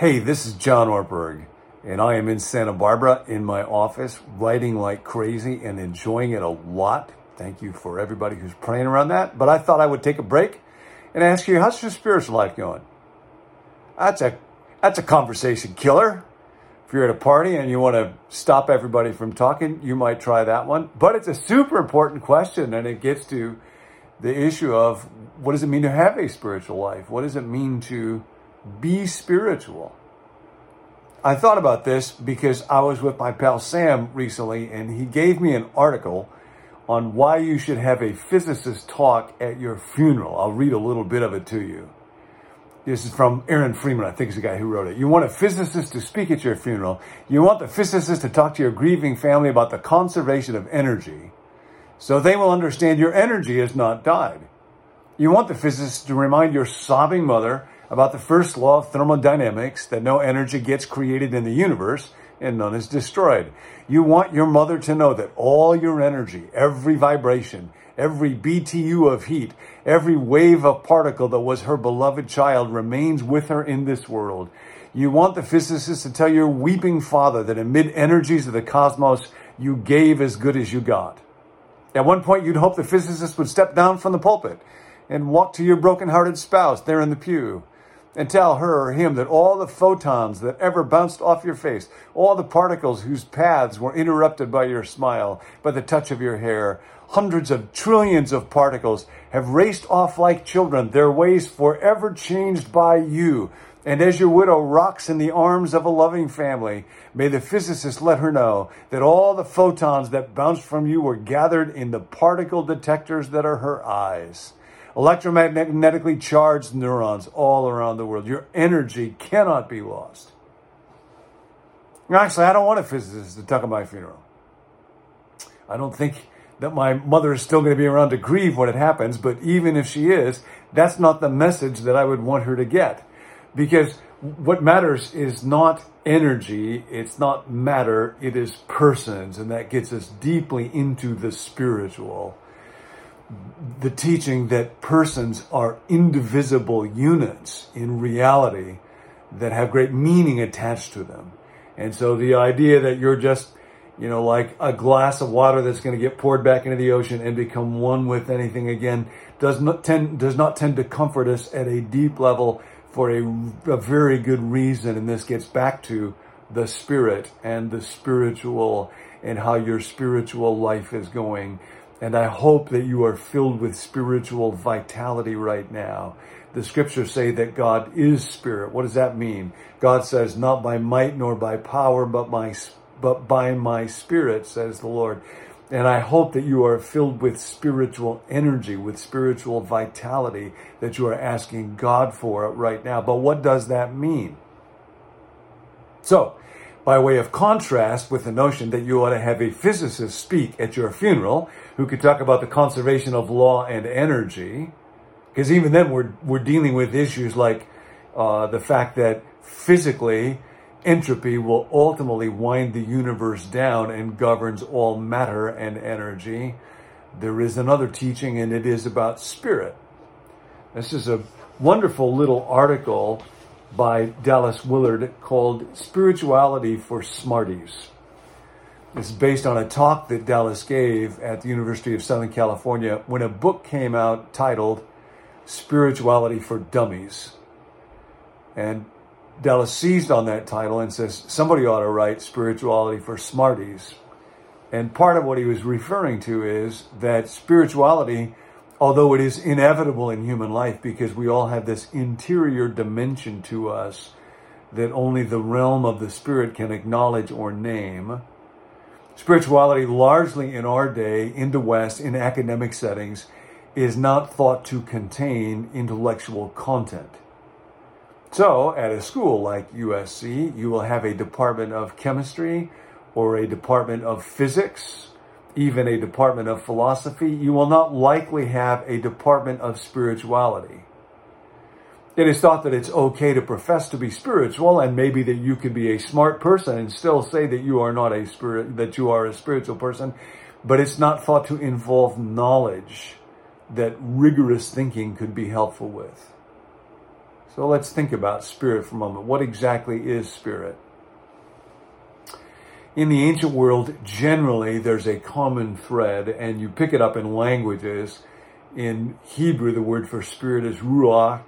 Hey, this is John Ortberg, and I am in Santa Barbara in my office, writing like crazy and enjoying it a lot. Thank you for everybody who's praying around that. But I thought I would take a break and ask you, how's your spiritual life going? That's a that's a conversation killer. If you're at a party and you want to stop everybody from talking, you might try that one. But it's a super important question, and it gets to the issue of what does it mean to have a spiritual life? What does it mean to be spiritual. I thought about this because I was with my pal Sam recently and he gave me an article on why you should have a physicist talk at your funeral. I'll read a little bit of it to you. This is from Aaron Freeman, I think is the guy who wrote it. You want a physicist to speak at your funeral. You want the physicist to talk to your grieving family about the conservation of energy so they will understand your energy has not died. You want the physicist to remind your sobbing mother about the first law of thermodynamics that no energy gets created in the universe and none is destroyed. You want your mother to know that all your energy, every vibration, every BTU of heat, every wave of particle that was her beloved child remains with her in this world. You want the physicist to tell your weeping father that amid energies of the cosmos, you gave as good as you got. At one point, you'd hope the physicist would step down from the pulpit and walk to your broken-hearted spouse there in the pew and tell her or him that all the photons that ever bounced off your face, all the particles whose paths were interrupted by your smile, by the touch of your hair, hundreds of trillions of particles have raced off like children, their ways forever changed by you. And as your widow rocks in the arms of a loving family, may the physicist let her know that all the photons that bounced from you were gathered in the particle detectors that are her eyes electromagnetically charged neurons all around the world. Your energy cannot be lost. Actually, I don't want a physicist to talk at my funeral. I don't think that my mother is still going to be around to grieve when it happens, but even if she is, that's not the message that I would want her to get. Because what matters is not energy, it's not matter, it is persons, and that gets us deeply into the spiritual the teaching that persons are indivisible units in reality that have great meaning attached to them. And so the idea that you're just, you know, like a glass of water that's going to get poured back into the ocean and become one with anything again does not tend, does not tend to comfort us at a deep level for a, a very good reason. And this gets back to the spirit and the spiritual and how your spiritual life is going. And I hope that you are filled with spiritual vitality right now. The scriptures say that God is spirit. What does that mean? God says, not by might nor by power, but my, but by my spirit, says the Lord. And I hope that you are filled with spiritual energy, with spiritual vitality that you are asking God for right now. But what does that mean? So, by way of contrast with the notion that you ought to have a physicist speak at your funeral who could talk about the conservation of law and energy. Because even then, we're, we're dealing with issues like uh, the fact that physically, entropy will ultimately wind the universe down and governs all matter and energy. There is another teaching, and it is about spirit. This is a wonderful little article by Dallas Willard called Spirituality for Smarties. It's based on a talk that Dallas gave at the University of Southern California when a book came out titled Spirituality for Dummies. And Dallas seized on that title and says, somebody ought to write Spirituality for Smarties. And part of what he was referring to is that spirituality although it is inevitable in human life because we all have this interior dimension to us that only the realm of the spirit can acknowledge or name. Spirituality, largely in our day, in the West, in academic settings, is not thought to contain intellectual content. So, at a school like USC, you will have a department of chemistry or a department of physics even a department of philosophy, you will not likely have a department of spirituality. It is thought that it's okay to profess to be spiritual and maybe that you can be a smart person and still say that you are not a spirit, that you are a spiritual person, but it's not thought to involve knowledge that rigorous thinking could be helpful with. So let's think about spirit for a moment. What exactly is spirit? In the ancient world, generally, there's a common thread, and you pick it up in languages. In Hebrew, the word for spirit is ruach.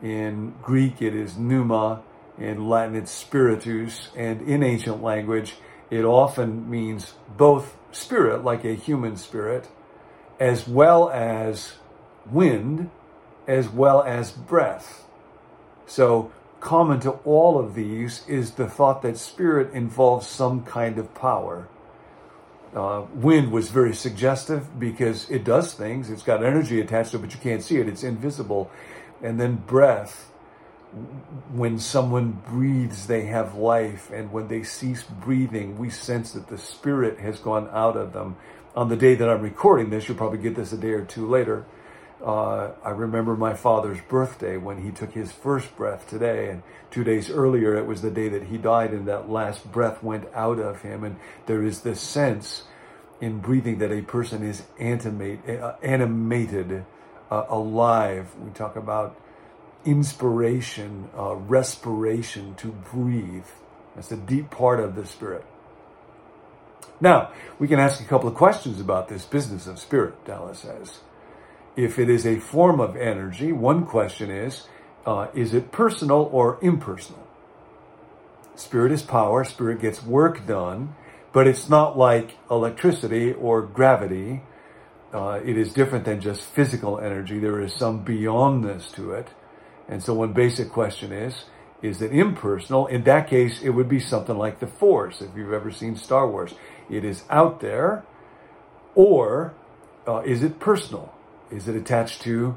In Greek, it is pneuma. In Latin, it's spiritus. And in ancient language, it often means both spirit, like a human spirit, as well as wind, as well as breath. So, common to all of these is the thought that spirit involves some kind of power. Uh, wind was very suggestive because it does things. It's got energy attached to it, but you can't see it. It's invisible. And then breath. When someone breathes, they have life. And when they cease breathing, we sense that the spirit has gone out of them. On the day that I'm recording this, you'll probably get this a day or two later. Uh, I remember my father's birthday when he took his first breath today, and two days earlier it was the day that he died, and that last breath went out of him. And there is this sense in breathing that a person is animate, uh, animated, uh, alive. We talk about inspiration, uh, respiration to breathe. That's a deep part of the spirit. Now, we can ask a couple of questions about this business of spirit, Dallas says if it is a form of energy, one question is, uh, is it personal or impersonal? Spirit is power, spirit gets work done, but it's not like electricity or gravity. Uh, it is different than just physical energy. There is some beyondness to it. And so one basic question is, is it impersonal? In that case, it would be something like the Force, if you've ever seen Star Wars. It is out there, or uh, is it personal? Is it attached to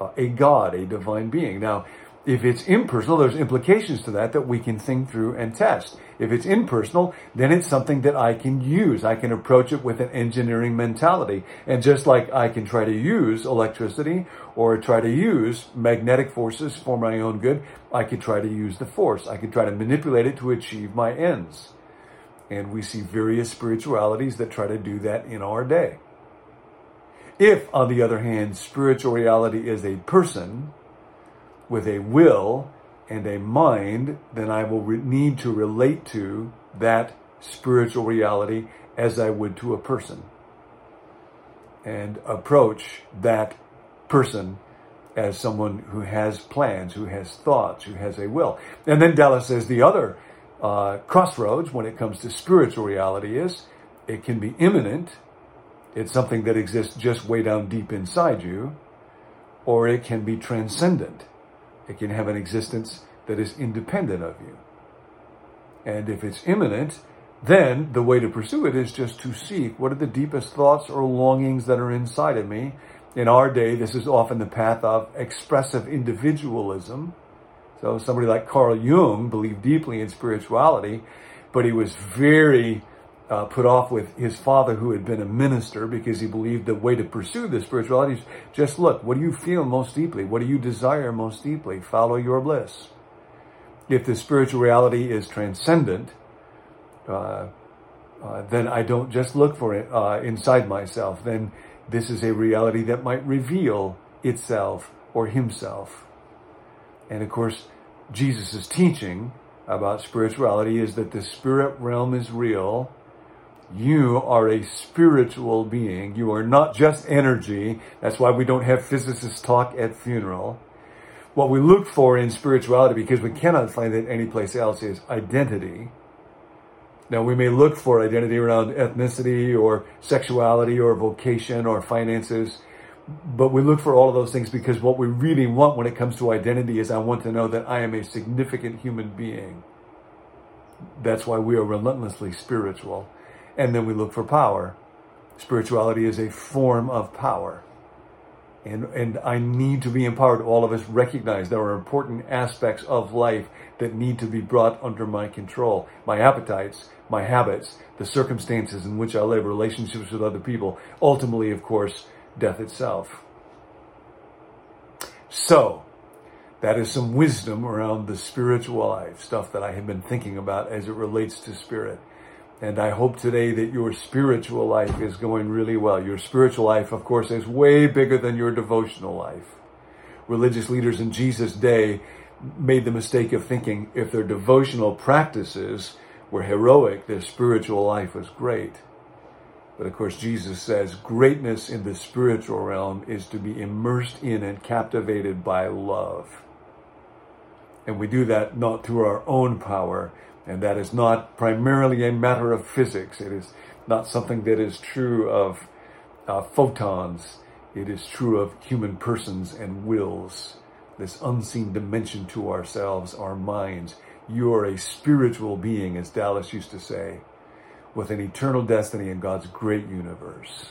uh, a God, a divine being? Now, if it's impersonal, there's implications to that that we can think through and test. If it's impersonal, then it's something that I can use. I can approach it with an engineering mentality. And just like I can try to use electricity or try to use magnetic forces for my own good, I could try to use the force. I could try to manipulate it to achieve my ends. And we see various spiritualities that try to do that in our day. If, on the other hand, spiritual reality is a person with a will and a mind, then I will re- need to relate to that spiritual reality as I would to a person and approach that person as someone who has plans, who has thoughts, who has a will. And then Dallas says the other uh, crossroads when it comes to spiritual reality is it can be immanent it's something that exists just way down deep inside you, or it can be transcendent. It can have an existence that is independent of you. And if it's immanent, then the way to pursue it is just to seek what are the deepest thoughts or longings that are inside of me. In our day, this is often the path of expressive individualism. So somebody like Carl Jung believed deeply in spirituality, but he was very uh, put off with his father who had been a minister because he believed the way to pursue the spirituality is just look, what do you feel most deeply? What do you desire most deeply? Follow your bliss. If the spiritual reality is transcendent, uh, uh, then I don't just look for it uh, inside myself. Then this is a reality that might reveal itself or himself. And of course, Jesus' teaching about spirituality is that the spirit realm is real you are a spiritual being. You are not just energy. That's why we don't have physicists talk at funeral. What we look for in spirituality, because we cannot find it anyplace else, is identity. Now, we may look for identity around ethnicity or sexuality or vocation or finances, but we look for all of those things because what we really want when it comes to identity is I want to know that I am a significant human being. That's why we are relentlessly spiritual and then we look for power. Spirituality is a form of power. And, and I need to be empowered. All of us recognize there are important aspects of life that need to be brought under my control. My appetites, my habits, the circumstances in which I live, relationships with other people, ultimately, of course, death itself. So, that is some wisdom around the spiritual life, stuff that I have been thinking about as it relates to spirit. And I hope today that your spiritual life is going really well. Your spiritual life, of course, is way bigger than your devotional life. Religious leaders in Jesus' day made the mistake of thinking if their devotional practices were heroic, their spiritual life was great. But of course, Jesus says greatness in the spiritual realm is to be immersed in and captivated by love. And we do that not through our own power, and that is not primarily a matter of physics. It is not something that is true of uh, photons. It is true of human persons and wills. This unseen dimension to ourselves, our minds. You are a spiritual being, as Dallas used to say with an eternal destiny in God's great universe.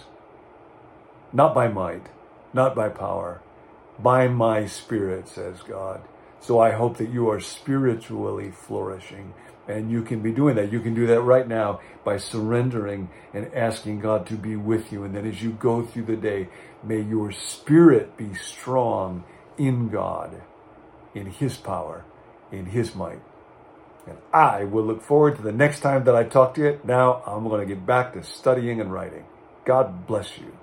Not by might, not by power, by my spirit, says God. So I hope that you are spiritually flourishing and you can be doing that. You can do that right now by surrendering and asking God to be with you. And then as you go through the day, may your spirit be strong in God, in His power, in His might. And I will look forward to the next time that I talk to you. Now I'm going to get back to studying and writing. God bless you.